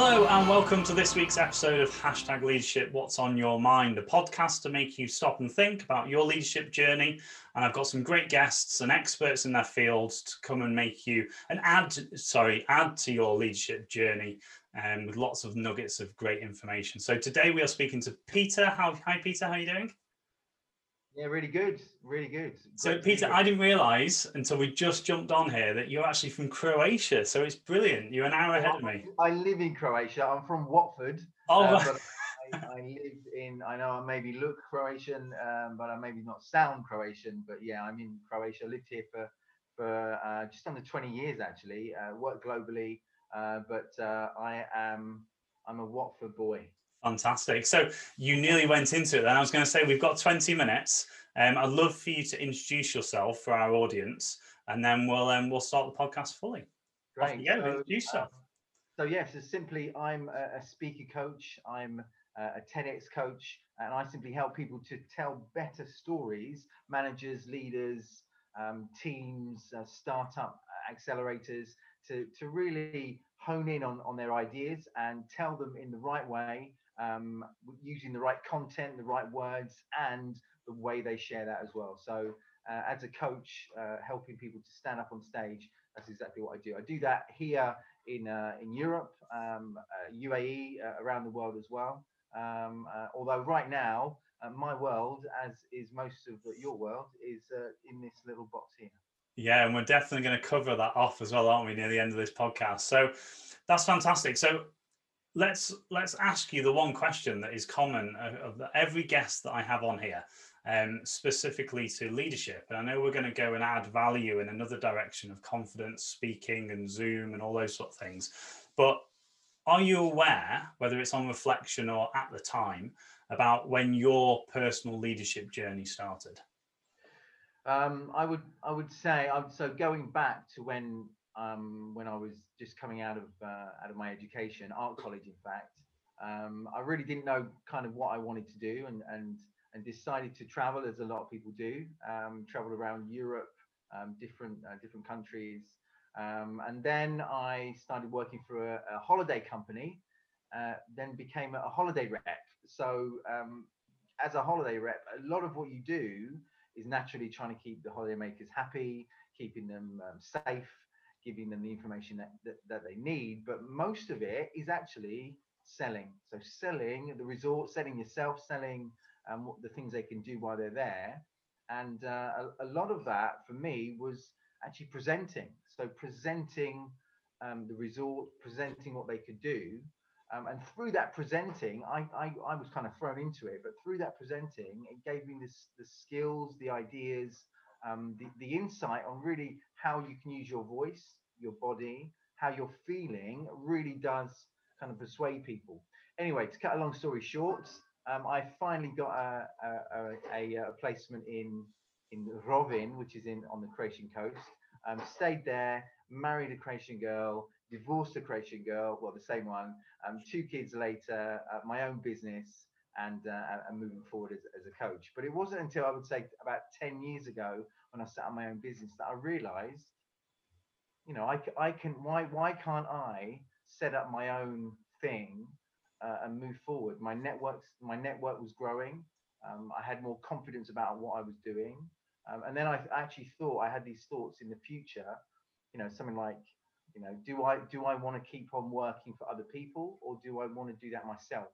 Hello, and welcome to this week's episode of Hashtag Leadership What's on Your Mind, a podcast to make you stop and think about your leadership journey. And I've got some great guests and experts in their fields to come and make you and add, sorry, add to your leadership journey um, with lots of nuggets of great information. So today we are speaking to Peter. How, hi, Peter. How are you doing? Yeah, really good, really good. So, Peter, I didn't realise until we just jumped on here that you're actually from Croatia. So it's brilliant. You're an hour ahead of me. I live in Croatia. I'm from Watford. Oh, uh. I, I, live in. I know I maybe look Croatian, um, but I maybe not sound Croatian. But yeah, I'm in Croatia. I lived here for for uh, just under 20 years actually. Uh, worked globally, uh, but uh, I am I'm a Watford boy. Fantastic. So you nearly went into it then. I was going to say we've got 20 minutes. Um, I'd love for you to introduce yourself for our audience, and then we'll um, we'll start the podcast fully. Great. Yeah, so, introduce yourself. Um, so yes, so simply I'm a, a speaker coach. I'm a, a TEDx coach, and I simply help people to tell better stories. Managers, leaders, um, teams, uh, startup accelerators to to really hone in on on their ideas and tell them in the right way um, using the right content, the right words, and the way they share that as well. So, uh, as a coach, uh, helping people to stand up on stage, that's exactly what I do. I do that here in uh, in Europe, um, UAE, uh, uh, around the world as well. Um, uh, although right now, my world, as is most of your world, is in this little box here. Yeah, and we're definitely going to cover that off as well, aren't we, near the end of this podcast? So that's fantastic. So let's let's ask you the one question that is common of, every guest that I have on here, um, specifically to leadership. And I know we're going to go and add value in another direction of confidence, speaking, and Zoom, and all those sort of things. But are you aware, whether it's on reflection or at the time, about when your personal leadership journey started? Um, I would I would say I'm so going back to when um, when I was just coming out of uh, out of my education, art college, in fact. Um, I really didn't know kind of what I wanted to do, and and and decided to travel as a lot of people do, um, travel around Europe, um, different uh, different countries, um, and then I started working for a, a holiday company. Uh, then became a holiday rep. So um, as a holiday rep, a lot of what you do is naturally trying to keep the holidaymakers happy, keeping them safe, giving them the information that, that, that they need. But most of it is actually selling. So selling the resort, selling yourself, selling um, what the things they can do while they're there. And uh, a, a, lot of that for me was actually presenting. So presenting um, the resort, presenting what they could do. Um, and through that presenting, I, I, I, was kind of thrown into it, but through that presenting, it gave me this, the skills, the ideas, um, the, the insight on really how you can use your voice, your body, how you're feeling really does kind of persuade people. Anyway, to cut a long story short, um, I finally got a, a, a, a, placement in in Rovinj, which is in on the Croatian coast. Um, stayed there, married a Croatian girl, divorced a Croatian girl, well, the same one. Um, two kids later, uh, my own business, and uh, and moving forward as, as a coach. But it wasn't until I would say about 10 years ago when I set up my own business that I realized, you know, I, I can, why, why can't I set up my own thing uh, and move forward? My networks, my network was growing. Um, I had more confidence about what I was doing. Um, and then I actually thought I had these thoughts in the future, you know, something like, you know, do I do I want to keep on working for other people or do I want to do that myself?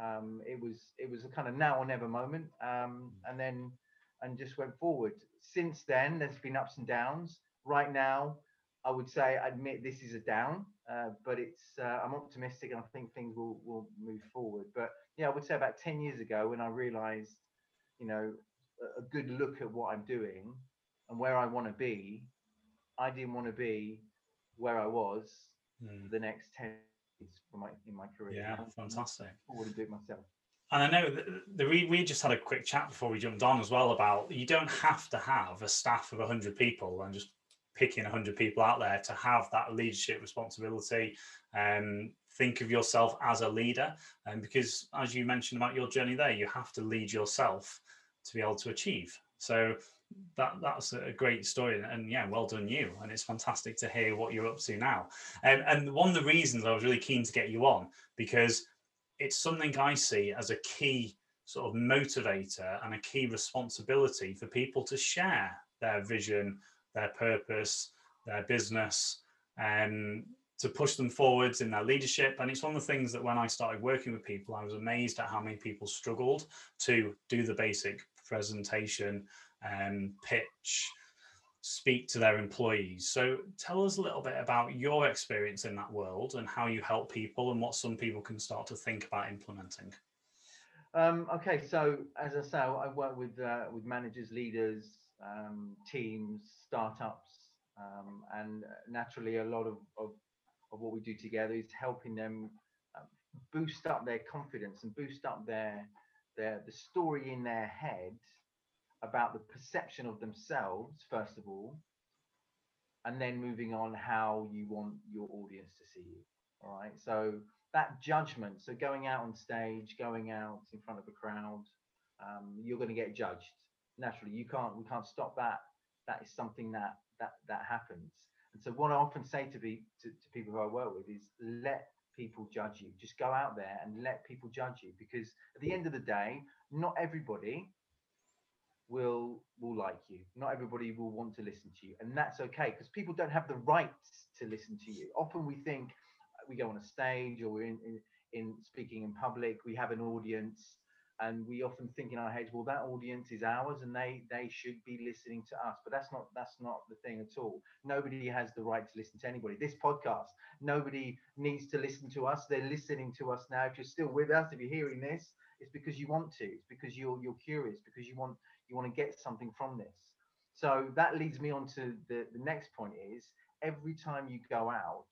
Um, it was it was a kind of now or never moment, um, and then and just went forward. Since then, there's been ups and downs. Right now, I would say I admit this is a down, uh, but it's uh, I'm optimistic and I think things will will move forward. But yeah, I would say about ten years ago when I realised, you know, a, a good look at what I'm doing and where I want to be, I didn't want to be where I was mm. the next ten for my in my career. Yeah, fantastic. I want to do it myself. And I know that the, we just had a quick chat before we jumped on as well about you don't have to have a staff of 100 people and just picking 100 people out there to have that leadership responsibility. Um, think of yourself as a leader. And um, because, as you mentioned about your journey there, you have to lead yourself to be able to achieve. So that that's a great story and yeah well done you and it's fantastic to hear what you're up to now. And and one of the reasons i was really keen to get you on because it's something i see as a key sort of motivator and a key responsibility for people to share their vision their purpose their business and to push them forwards in their leadership. And it's one of the things that when i started working with people i was amazed at how many people struggled to do the basic presentation um, pitch, speak to their employees. So tell us a little bit about your experience in that world and how you help people and what some people can start to think about implementing. Um, okay, so as I say, I work with uh, with managers, leaders, um, teams, startups, um, and naturally, a lot of, of, of what we do together is helping them uh, boost up their confidence and boost up their their the story in their head about the perception of themselves, first of all, and then moving on how you want your audience to see you. All right. So that judgment, so going out on stage, going out in front of a crowd, um, you're going to get judged. Naturally, you can't. We can't stop that. That is something that that that happens. And so, what I often say to be to, to people who I work with is let people judge you. Just go out there and let people judge you, because at the end of the day, not everybody will will like you. Not everybody will want to listen to you and that's okay because people don't have the right to listen to you. Often we think uh, we go on a stage or we're in, in, in speaking in public we have an audience and we often think in our heads well that audience is ours and they they should be listening to us but that's not that's not the thing at all. Nobody has the right to listen to anybody. This podcast nobody needs to listen to us. They're listening to us now. If you're still with us if you're hearing this it's because you want to it's because you're you're curious because you want you want to get something from this. So that leads me on to the, the next point is every time you go out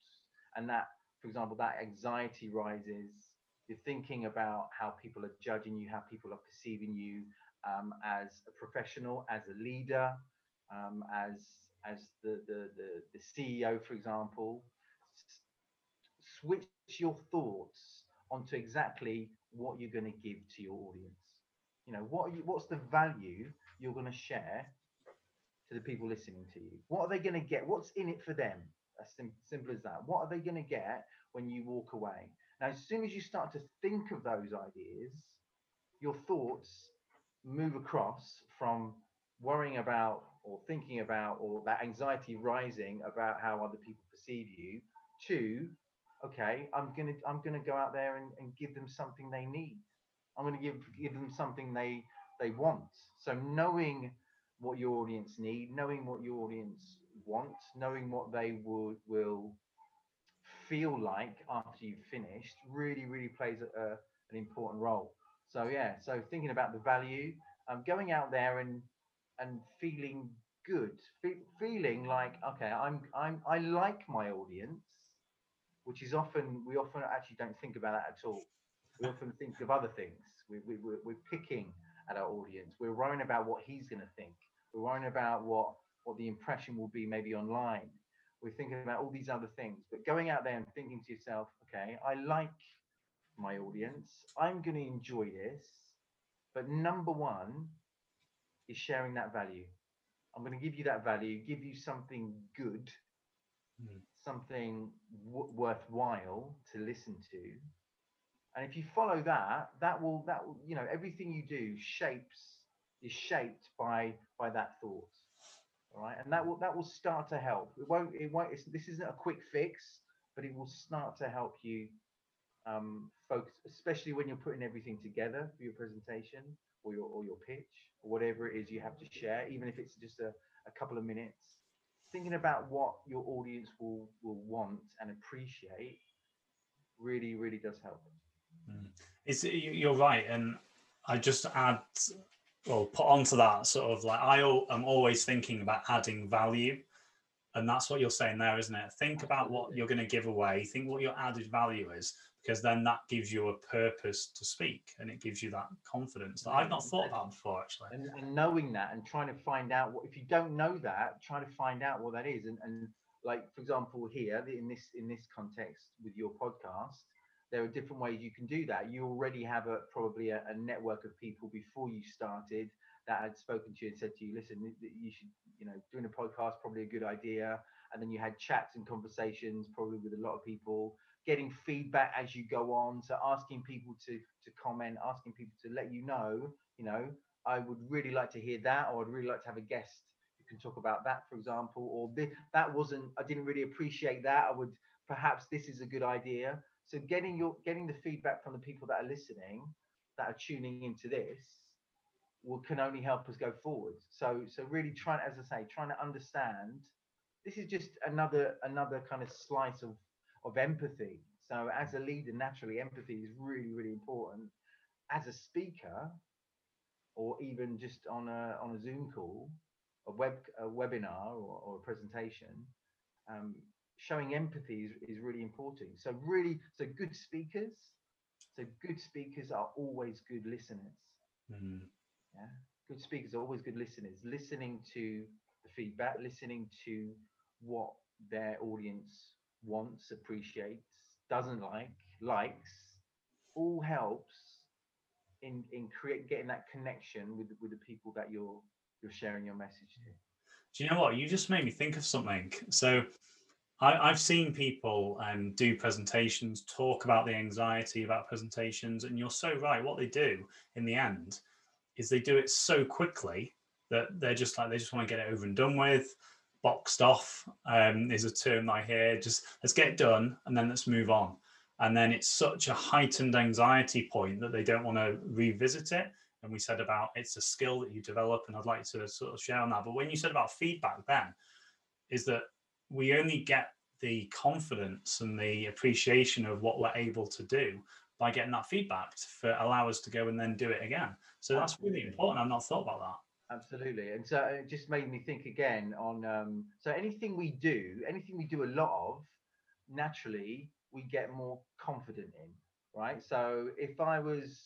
and that, for example, that anxiety rises, you're thinking about how people are judging you, how people are perceiving you um, as a professional, as a leader, um, as as the, the, the, the CEO, for example, switch your thoughts onto exactly what you're going to give to your audience. You know, what you, what's the value you're going to share to the people listening to you? What are they going to get? What's in it for them? As sim- simple as that. What are they going to get when you walk away? Now, as soon as you start to think of those ideas, your thoughts move across from worrying about or thinking about or that anxiety rising about how other people perceive you to okay i'm gonna i'm gonna go out there and, and give them something they need I'm going to give give them something they they want. So knowing what your audience need, knowing what your audience want, knowing what they would will feel like after you've finished, really really plays a, a, an important role. So yeah, so thinking about the value, um, going out there and and feeling good, fe- feeling like okay, I'm I'm I like my audience, which is often we often actually don't think about that at all we often think of other things. We, we, we're, we're picking at our audience. We're worrying about what he's going to think. We're worrying about what, what the impression will be maybe online. We're thinking about all these other things. But going out there and thinking to yourself, okay, I like my audience. I'm going to enjoy this. But number one is sharing that value. I'm going to give you that value, give you something good, mm. something w- worthwhile to listen to and if you follow that that will that will you know everything you do shapes is shaped by by that thought. All right? And that will that will start to help. It won't it won't this isn't a quick fix but it will start to help you um focus especially when you're putting everything together for your presentation or your or your pitch or whatever it is you have to share even if it's just a, a couple of minutes. Thinking about what your audience will will want and appreciate really really does help. Mm. It's you're right, and I just add well put onto that sort of like I am always thinking about adding value, and that's what you're saying there, isn't it? Think about what you're going to give away. Think what your added value is, because then that gives you a purpose to speak, and it gives you that confidence that I've not thought about before actually. And, and knowing that, and trying to find out what if you don't know that, try to find out what that is, and and like for example here in this in this context with your podcast there are different ways you can do that. You already have a probably a, a network of people before you started that had spoken to you and said to you, listen, you should, you know, doing a podcast probably a good idea. And then you had chats and conversations probably with a lot of people, getting feedback as you go on. So asking people to to comment, asking people to let you know, you know, I would really like to hear that, or I'd really like to have a guest who can talk about that, for example, or that wasn't, I didn't really appreciate that. I would perhaps this is a good idea. So getting your getting the feedback from the people that are listening, that are tuning into this, will can only help us go forward. So so really trying, as I say, trying to understand. This is just another another kind of slice of of empathy. So as a leader, naturally, empathy is really really important. As a speaker, or even just on a on a Zoom call, a web a webinar or, or a presentation, um, showing empathy is, is really important. So really, so good speakers, so good speakers are always good listeners. Mm. Yeah, good speakers are always good listeners. Listening to the feedback, listening to what their audience wants, appreciates, doesn't like, likes, all helps in in create getting that connection with with the people that you're you're sharing your message to. Do you know what? You just made me think of something. So I, have seen people um, do presentations, talk about the anxiety about presentations, and you're so right. What they do in the end is they do it so quickly that they're just like they just want to get it over and done with, boxed off. Um, is a term I hear. Just let's get done and then let's move on. And then it's such a heightened anxiety point that they don't want to revisit it. And we said about it's a skill that you develop, and I'd like to sort of share on that. But when you said about feedback, then is that we only get the confidence and the appreciation of what we're able to do by getting that feedback to allow us to go and then do it again. So that's really important. I've not thought about that. Absolutely. And so it just made me think again on um, so anything we do, anything we do a lot of, naturally we get more confident in, right? So if I was,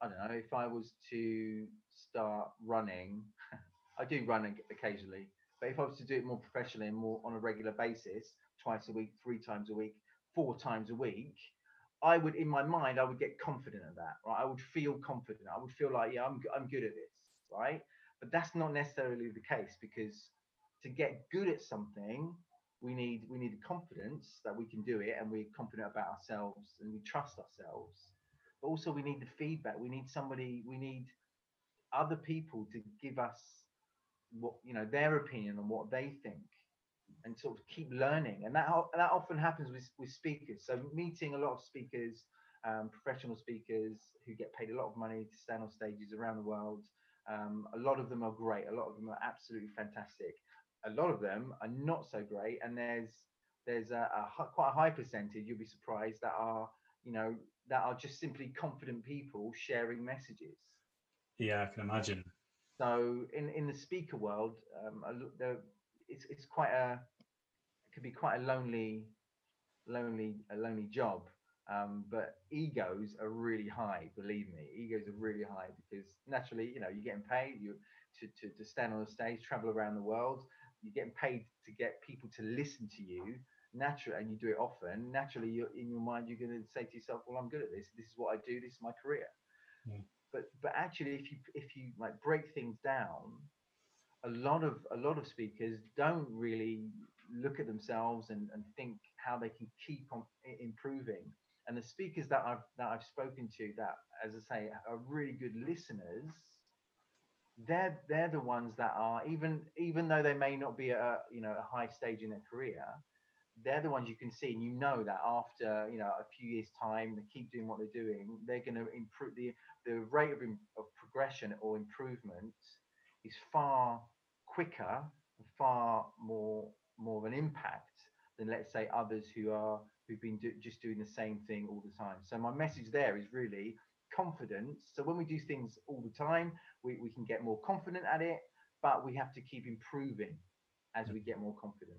I don't know, if I was to start running, I do run occasionally, but if I was to do it more professionally and more on a regular basis, twice a week, three times a week, four times a week, I would, in my mind, I would get confident at that, right? I would feel confident. I would feel like, yeah, I'm, I'm good at this, right? But that's not necessarily the case because to get good at something, we need we need the confidence that we can do it and we're confident about ourselves and we trust ourselves. But also we need the feedback. We need somebody. We need other people to give us what you know their opinion on what they think and sort of keep learning. And that that often happens with, with speakers. So meeting a lot of speakers um, professional speakers who get paid a lot of money to stand on stages around the world um, a lot of them are great. A lot of them are absolutely fantastic. A lot of them are not so great. And there's there's a, a quite a high percentage you'll be surprised that are you know that are just simply confident people sharing messages. Yeah i can imagine so in in the speaker world, um, there, it's it's quite a it could be quite a lonely, lonely a lonely job. Um, but egos are really high. Believe me, egos are really high because naturally, you know, you're getting paid you to, to to stand on a stage, travel around the world. You're getting paid to get people to listen to you naturally, and you do it often. Naturally, you're in your mind, you're going to say to yourself, "Well, I'm good at this. This is what I do. This is my career." Yeah but but actually if you if you like break things down a lot of a lot of speakers don't really look at themselves and, and think how they can keep on improving. And the speakers that i've that i've spoken to that as i say are really good listeners they're they're the ones that are even even though they may not be at a you know a high stage in their career they're the ones you can see and you know that after you know a few years time they keep doing what they're doing they're going to improve the the rate of, of progression or improvement is far quicker and far more more of an impact than let's say others who are who've been do, just doing the same thing all the time. So my message there is really confidence. So when we do things all the time we, we can get more confident at it but we have to keep improving as we get more confident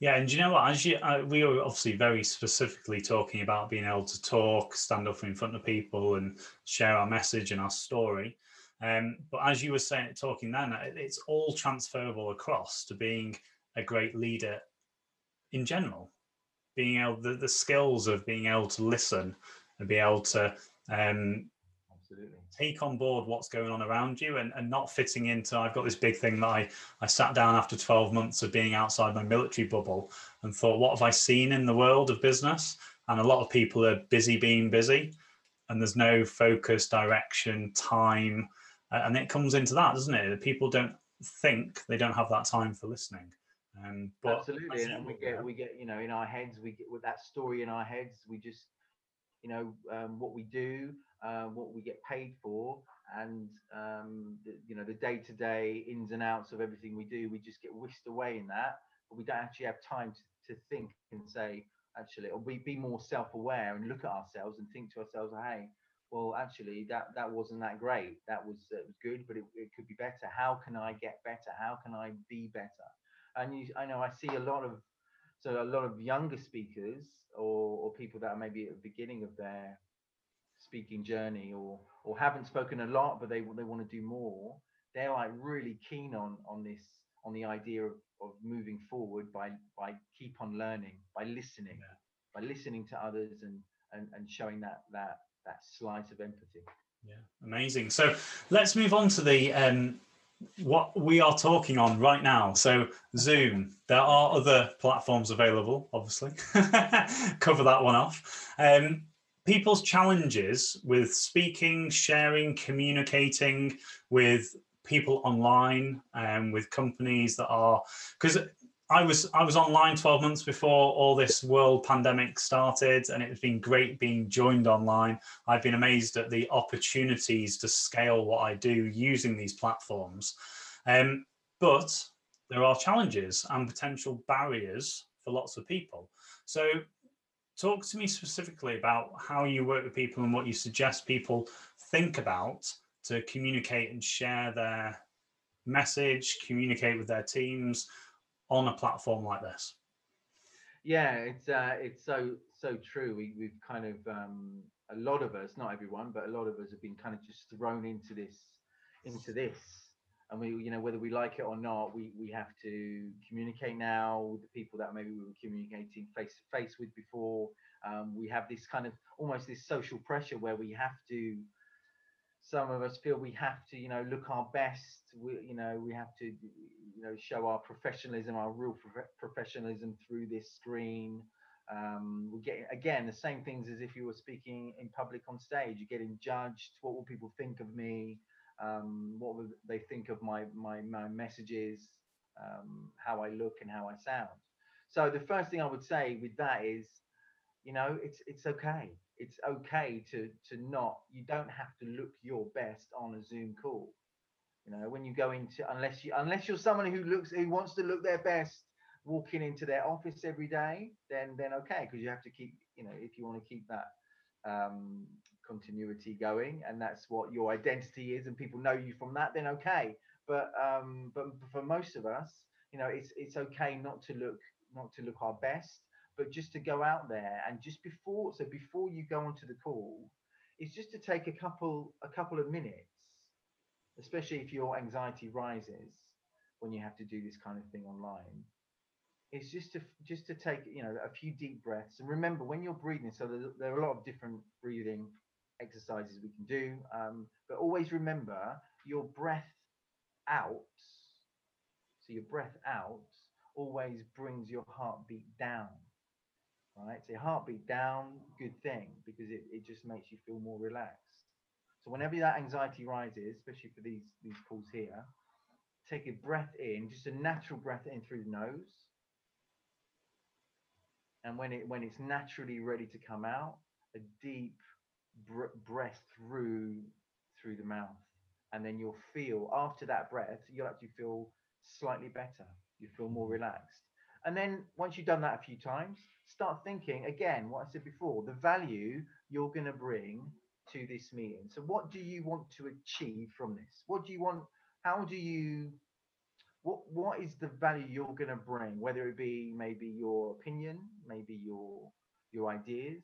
yeah, and you know what? As you, uh, we were obviously very specifically talking about being able to talk, stand up in front of people, and share our message and our story. Um, but as you were saying, talking then, it's all transferable across to being a great leader in general. being able the, the skills of being able to listen and be able to um, Absolutely. take on board what's going on around you and, and not fitting into i've got this big thing that I, I sat down after 12 months of being outside my military bubble and thought what have i seen in the world of business? And a lot of people are busy being busy and there's no focus direction time and it comes into that doesn't it? People don't think they don't have that time for listening. Um, but absolutely and we get we get you know in our heads we get with that story in our heads we just you know um, what we do uh, what we get paid for and um, the, you know the day-to-day ins and outs of everything we do we just get whisked away in that but we don't actually have time to, to think and say actually or be, be more self-aware and look at ourselves and think to ourselves hey well actually that that wasn't that great. That was it was good but it, it could be better. How can i get better? How can i be better? And you i know i see a lot of so a lot of younger speakers or, or people that are maybe at the beginning of their speaking journey or or haven't spoken a lot but they they want to do more they're like really keen on on this on the idea of, of moving forward by by keep on learning by listening yeah. by listening to others and, and and showing that that that slice of empathy yeah amazing so let's move on to the um what we are talking on right now. So Zoom, there are other platforms available, obviously. Cover that one off. Um, people's challenges with speaking, sharing, communicating with people online and um, with companies that are because I was I was online 12 months before all this world pandemic started and it's been great being joined online. I've been amazed at the opportunities to scale what I do using these platforms. Um, but there are challenges and potential barriers for lots of people. So talk to me specifically about how you work with people and what you suggest people think about to communicate and share their message, communicate with their teams on a platform like this. Yeah, it's uh, it's so so true. We we've kind of um, a lot of us, not everyone, but a lot of us have been kind of just thrown into this into this and we you know whether we like it or not we we have to communicate now with the people that maybe we were communicating face to face with before um, we have this kind of almost this social pressure where we have to some of us feel we have to you know look our best. We you know we have to you know show our professionalism our real prof- professionalism through this screen. Um, we get again the same things as if you were speaking in public on stage. You're getting judged. What will people think of me? Um, what would they think of my my, my messages, um, how I look and how I sound. So the first thing I would say with that is, you know, it's it's okay. It's okay to to not. You don't have to look your best on a Zoom call. You know, when you go into unless you unless you're someone who looks who wants to look their best walking into their office every day, then then okay, because you have to keep, you know, if you want to keep that um, continuity going and that's what your identity is and people know you from that then okay but um but for most of us you know it's it's okay not to look not to look our best but just to go out there and just before so before you go onto the call it's just to take a couple a couple of minutes especially if your anxiety rises when you have to do this kind of thing online it's just to just to take you know a few deep breaths and remember when you're breathing so there, there are a lot of different breathing exercises we can do. Um, but always remember your breath out. So your breath out always brings your heartbeat down. Right? So heartbeat down, good thing, because it, it just makes you feel more relaxed. So whenever that anxiety rises, especially for these, these calls here, take a breath in, just a natural breath in through the nose. And when it when it's naturally ready to come out, a deep br- breath through through the mouth and then you'll feel after that breath you'll actually feel slightly better you feel more relaxed and then once you've done that a few times start thinking again what i said before the value you're going to bring to this meeting so what do you want to achieve from this what do you want how do you what what is the value you're going to bring whether it be maybe your opinion maybe your your ideas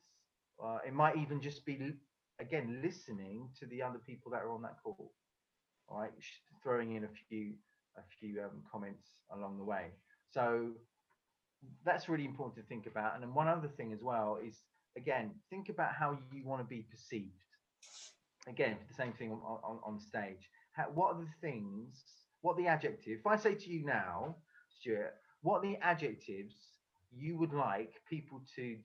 uh, it might even just be again listening to the other people that are on that call. All right, throwing in a few a few um, comments along the way. So that's really important to think about. And then one other thing as well is again, think about how you want to be perceived. Again, the same thing on, on, on stage. How, what are the things, what the adjectives? If I say to you now, Stuart, what are the adjectives you would like people to,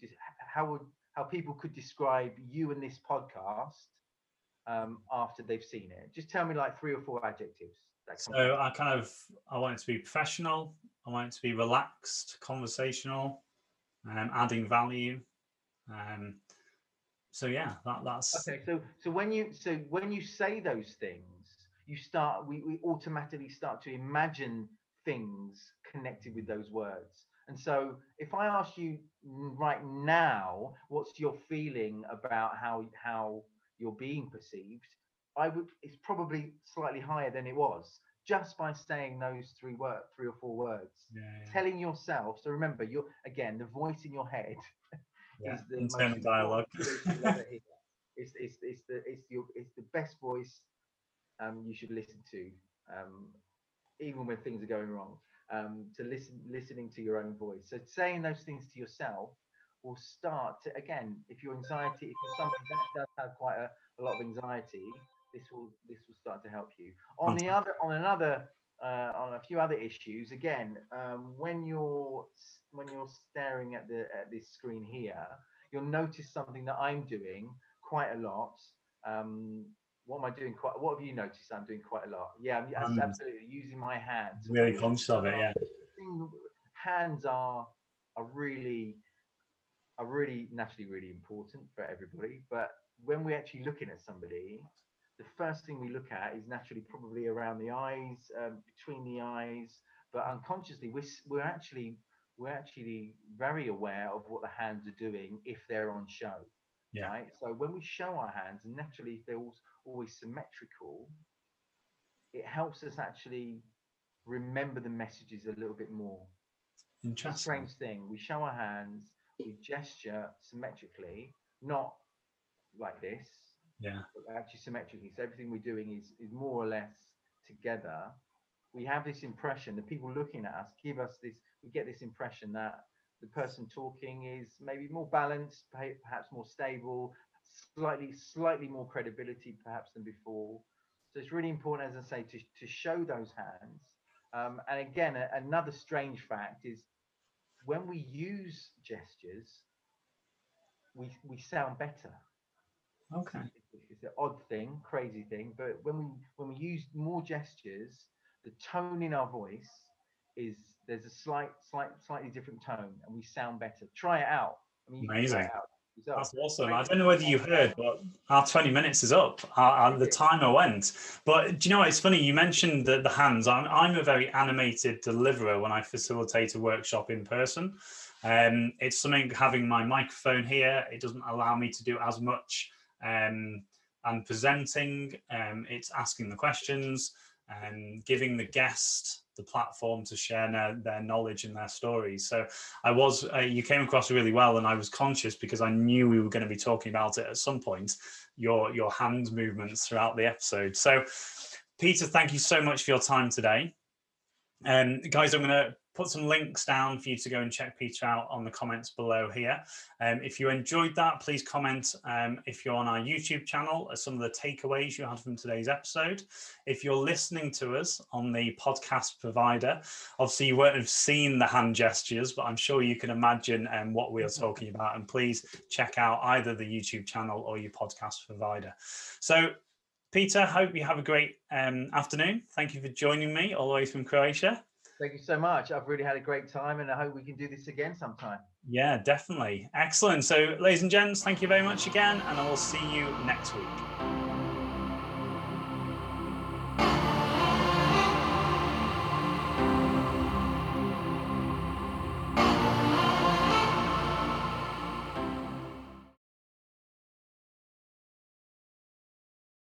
how would, how people could describe you and this podcast um, after they've seen it? Just tell me like three or four adjectives. So I kind of, I want it to be professional. I want it to be relaxed, conversational, um, adding value. Um, so yeah, that, that's okay. So so when you so when you say those things, you start we, we automatically start to imagine things connected with those words. And so if I ask you right now, what's your feeling about how how you're being perceived, I would it's probably slightly higher than it was just by saying those three word three or four words. Yeah, yeah. Telling yourself. So remember, you're again the voice in your head yeah. is the internal dialogue. it's, it's, it's the it's your it's the best voice um, you should listen to, um, even when things are going wrong. Um, to listen listening to your own voice. So saying those things to yourself will start to again, if your anxiety, if you're somebody that does have quite a, a lot of anxiety, this will this will start to help you. On the other on another uh, on a few other issues, again, um, when you're when you're staring at the at this screen here, you'll notice something that I'm doing quite a lot. Um, what am I doing? Quite. What have you noticed? I'm doing quite a lot. Yeah, I'm um, absolutely using my hands. Really conscious of it. Yeah. Hands are are really are really naturally really important for everybody. But when we're actually looking at somebody, the first thing we look at is naturally probably around the eyes, um, between the eyes, but unconsciously we're, we're actually we're actually very aware of what the hands are doing if they're on show. Yeah. Right. So when we show our hands, naturally if they're always symmetrical, it helps us actually remember the messages a little bit more. Interesting. strange thing. We show our hands, we gesture symmetrically, not like this, yeah. Actually symmetrically so everything we're doing is is more or less together. We have this impression the people looking at us give us this we get this impression that the person talking is maybe more balanced perhaps more stable slightly slightly more credibility perhaps than before. So it's really important as i say to, to show those hands. Um, and again a, another strange fact is when we use gestures we we sound better. Okay. It's an odd thing, crazy thing, but when we when we use more gestures, the tone in our voice is there's a slight, slight, slightly different tone, and we sound better. Try it out. I mean, Amazing. That's awesome. I don't know whether you heard, but our 20 minutes is up. Our, our, the timer went. But do you know what? It's funny. You mentioned the, the hands. I'm, I'm a very animated deliverer when I facilitate a workshop in person. Um, it's something having my microphone here. It doesn't allow me to do as much um, and presenting. Um, it's asking the questions and giving the guest the platform to share their, their knowledge and their stories. So I was, uh, you came across really well, and I was conscious because I knew we were going to be talking about it at some point. Your your hand movements throughout the episode. So, Peter, thank you so much for your time today. Um, guys, I'm going to put some links down for you to go and check Peter out on the comments below here. Um, if you enjoyed that, please comment um, if you're on our YouTube channel some of the takeaways you had from today's episode. If you're listening to us on the podcast provider, obviously you won't have seen the hand gestures, but I'm sure you can imagine um, what we are talking about. And please check out either the YouTube channel or your podcast provider. So Peter, hope you have a great um, afternoon. Thank you for joining me all the way from Croatia. Thank you so much. I've really had a great time and I hope we can do this again sometime. Yeah, definitely. Excellent. So, ladies and gents, thank you very much again, and I will see you next week.